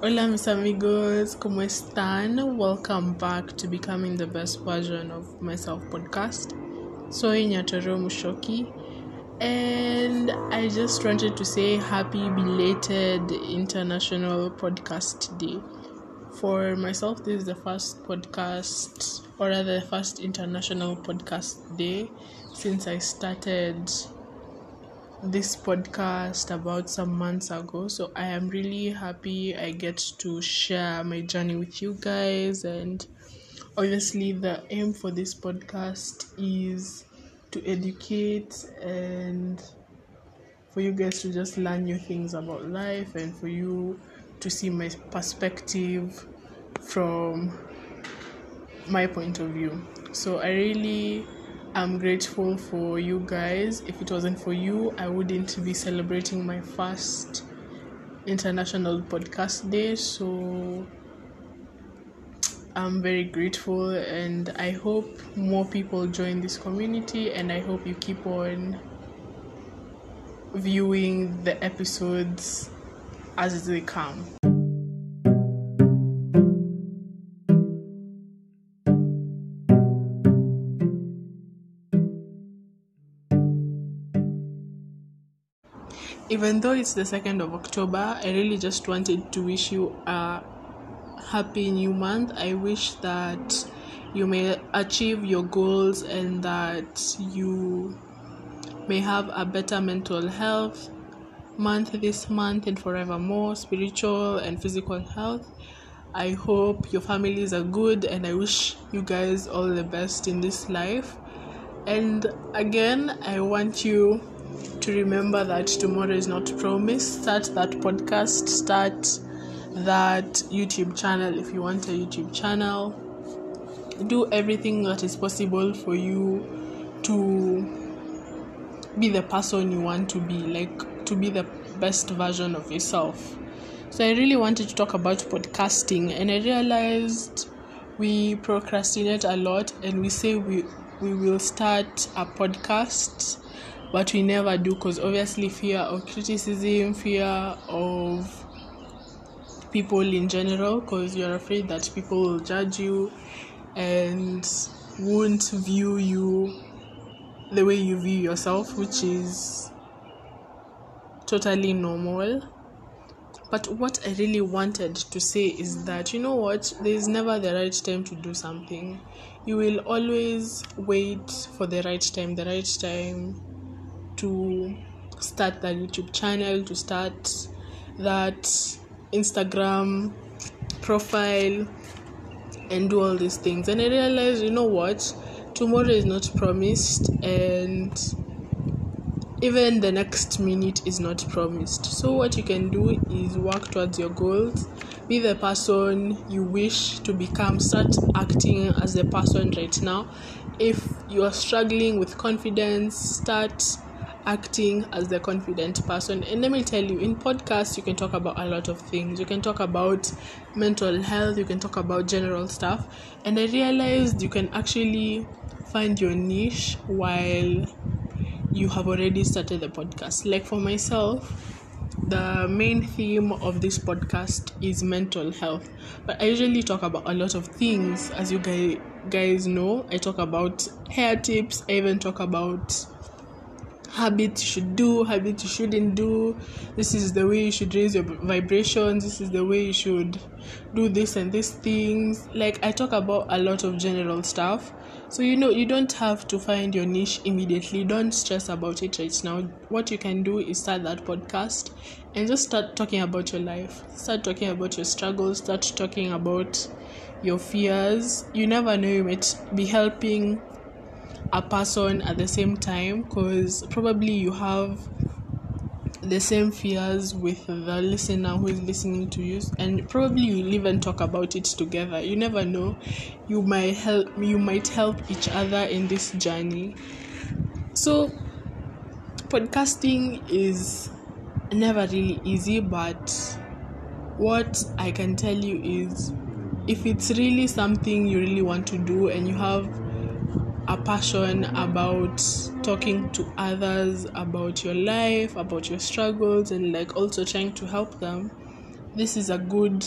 Hola mis amigos, ¿cómo están? Welcome back to Becoming the Best Version of Myself podcast. Soy Nyatoro Mushoki and I just wanted to say happy belated International Podcast Day. For myself, this is the first podcast, or rather, the first International Podcast Day since I started this podcast about some months ago. So I am really happy I get to share my journey with you guys. And obviously, the aim for this podcast is to educate and for you guys to just learn new things about life and for you to see my perspective from my point of view. So I really I'm grateful for you guys. If it wasn't for you, I wouldn't be celebrating my first International Podcast Day. So I'm very grateful and I hope more people join this community and I hope you keep on viewing the episodes as they come. Even though it's the 2nd of October, I really just wanted to wish you a happy new month. I wish that you may achieve your goals and that you may have a better mental health month this month and forevermore, spiritual and physical health. I hope your families are good and I wish you guys all the best in this life. And again, I want you to remember that tomorrow is not promised. Start that podcast, start that YouTube channel if you want a YouTube channel. Do everything that is possible for you to be the person you want to be, like to be the best version of yourself. So, I really wanted to talk about podcasting, and I realized we procrastinate a lot and we say we, we will start a podcast but we never do because obviously fear of criticism fear of people in general because you're afraid that people will judge you and won't view you the way you view yourself which is totally normal. But what i really wanted to say is that you know what? There is never the right time to do something. You will always wait for the right time the right time to start that YouTube channel, to start that Instagram profile, and do all these things. And I realized, you know what, tomorrow is not promised, and even the next minute is not promised. So, what you can do is work towards your goals. Be the person you wish to become. Start acting as the person right now. If you are struggling with confidence, start acting as the confident person. And let me tell you, in podcasts, you can talk about a lot of things. You can talk about mental health, you can talk about general stuff. And I realized you can actually find your niche while you have already started the podcast. Like for myself, the main theme of this podcast is mental health but i usually talk about a lot of things as you guys know i talk about hair tips i even talk about habits you should do, habit you shouldn't do. This is the way you should raise your vibrations. This is the way you should do this and these things. Like I talk about a lot of general stuff. So you know you don't have to find your niche immediately. Don't stress about it right now. What you can do is start that podcast and just start talking about your life. Start talking about your struggles. Start talking about your fears. You never know you might be helping a person at the same time because probably you have the same fears with the listener who is listening to you and probably you'll even talk about it together. You never know. You might help you might help each other in this journey. So podcasting is never really easy but what i can tell you is if it's really something you really want to do and you have a passion about talking to others about your life, about your struggles, and like also trying to help them, this is a good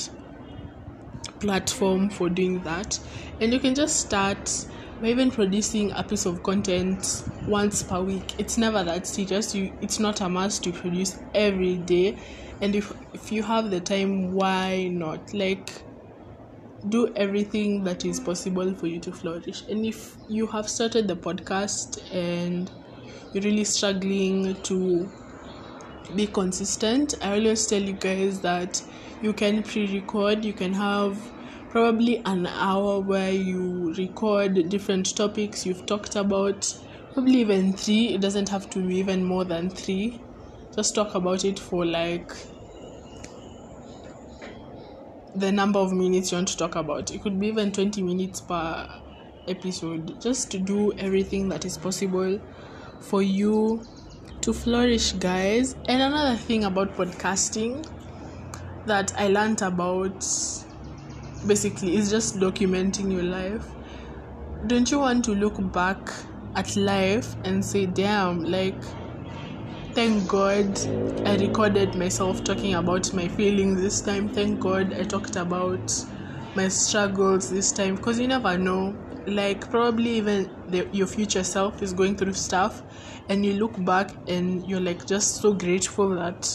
platform for doing that. And you can just start by even producing a piece of content once per week. It's never that serious. You it's not a must to produce every day. And if if you have the time why not? Like do everything that is possible for you to flourish. And if you have started the podcast and you're really struggling to be consistent i always tell you guys that you can pre-record. You can have probably an hour where you record different topics you've talked about probably even three. It doesn't have to be even more than three. Just talk about it for like the number of minutes you want to talk about. It could be even 20 minutes per episode. Just to do everything that is possible for you to flourish guys. And another thing about podcasting that i learned about basically is just documenting your life. Don't you want to look back at life and say damn like thank god i recorded myself talking about my feelings this time thank god i talked about my struggles this time because you never know like probably even the, your future self is going through stuff and you look back and you're like just so grateful that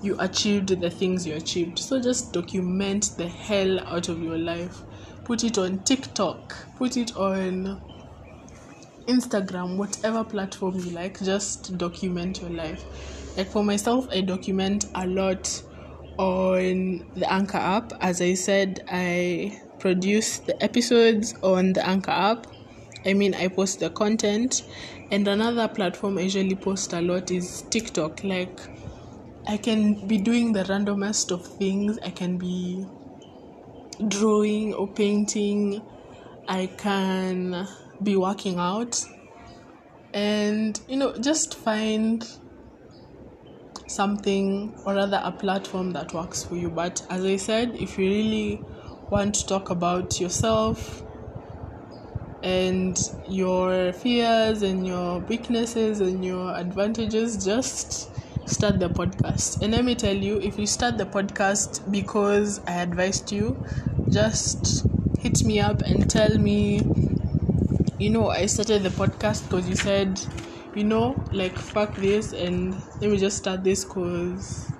you achieved the things you achieved. So just document the hell out of your life. Put it on TikTok, put it on Instagram, whatever platform you like, just document your life. Like for myself, I document a lot on the Anchor app. As I said, I produce the episodes on the Anchor app. I mean, I post the content. And another platform I usually post a lot is TikTok. Like, I can be doing the randomest of things. I can be drawing or painting. I can be working out. And, you know, just find something or rather a platform that works for you. But as I said, if you really want to talk about yourself and your fears and your weaknesses and your advantages, just start the podcast. And let me tell you, if you start the podcast because I advised you, just hit me up and tell me, you know, I started the podcast because you said, you know, like fuck this and let me just start this because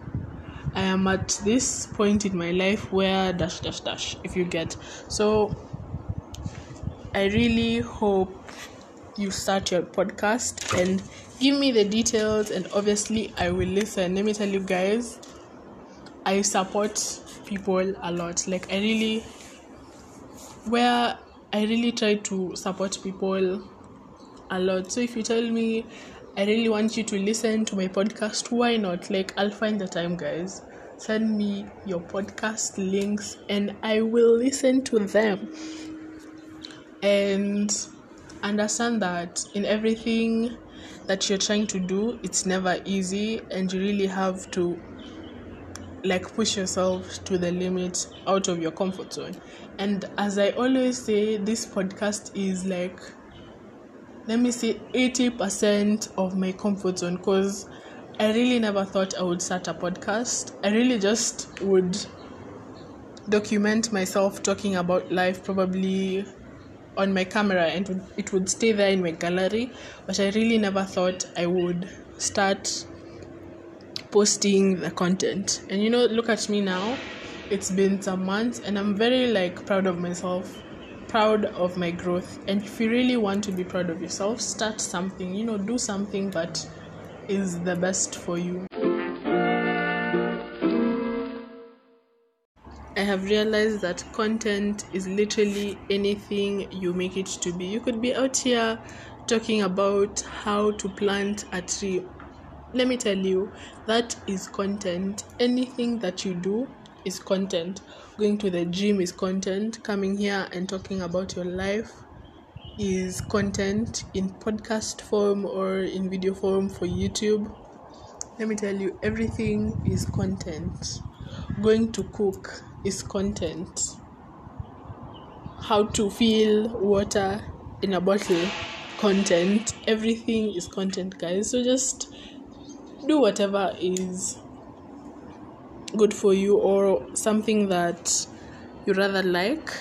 I am at this point in my life where dash dash dash, if you get. So I really hope you start your podcast and give me the details and obviously I will listen. Let me tell you guys, I support people a lot. Like I really where I really try to support people a lot. So if you tell me I really want you to listen to my podcast, why not? Like I'll find the time guys. Send me your podcast links and I will listen to them. And understand that in everything that you're trying to do, it's never easy, and you really have to like push yourself to the limit out of your comfort zone. And as I always say, this podcast is like let me say 80% of my comfort zone because I really never thought I would start a podcast. I really just would document myself talking about life probably on my camera and it would stay there in my gallery but i really never thought i would start posting the content and you know look at me now it's been some months and i'm very like proud of myself proud of my growth and if you really want to be proud of yourself start something you know do something that is the best for you I have realized that content is literally anything you make it to be. You could be out here talking about how to plant a tree. Let me tell you, that is content. Anything that you do is content. Going to the gym is content. Coming here and talking about your life is content in podcast form or in video form for YouTube. Let me tell you, everything is content. Going to cook is content. How to fill water in a bottle, content. Everything is content, guys. So just do whatever is good for you or something that you rather like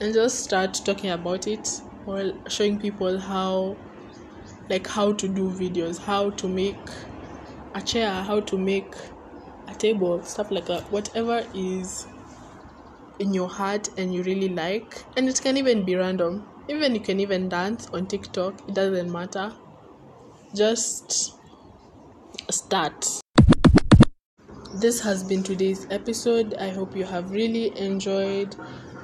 and just start talking about it or showing people how like how to do videos how to make a chair how to make a table stuff like that. Whatever is in your heart and you really like. And it can even be random. Even you can even dance on tiktok. It doesn't matter. Just start this has been today's episode i hope you have really enjoyed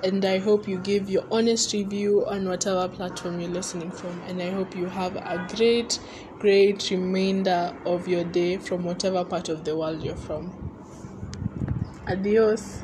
and I hope you give your honest review on whatever platform you're listening from. And I hope you have a great, great remainder of your day from whatever part of the world you're from. Adios.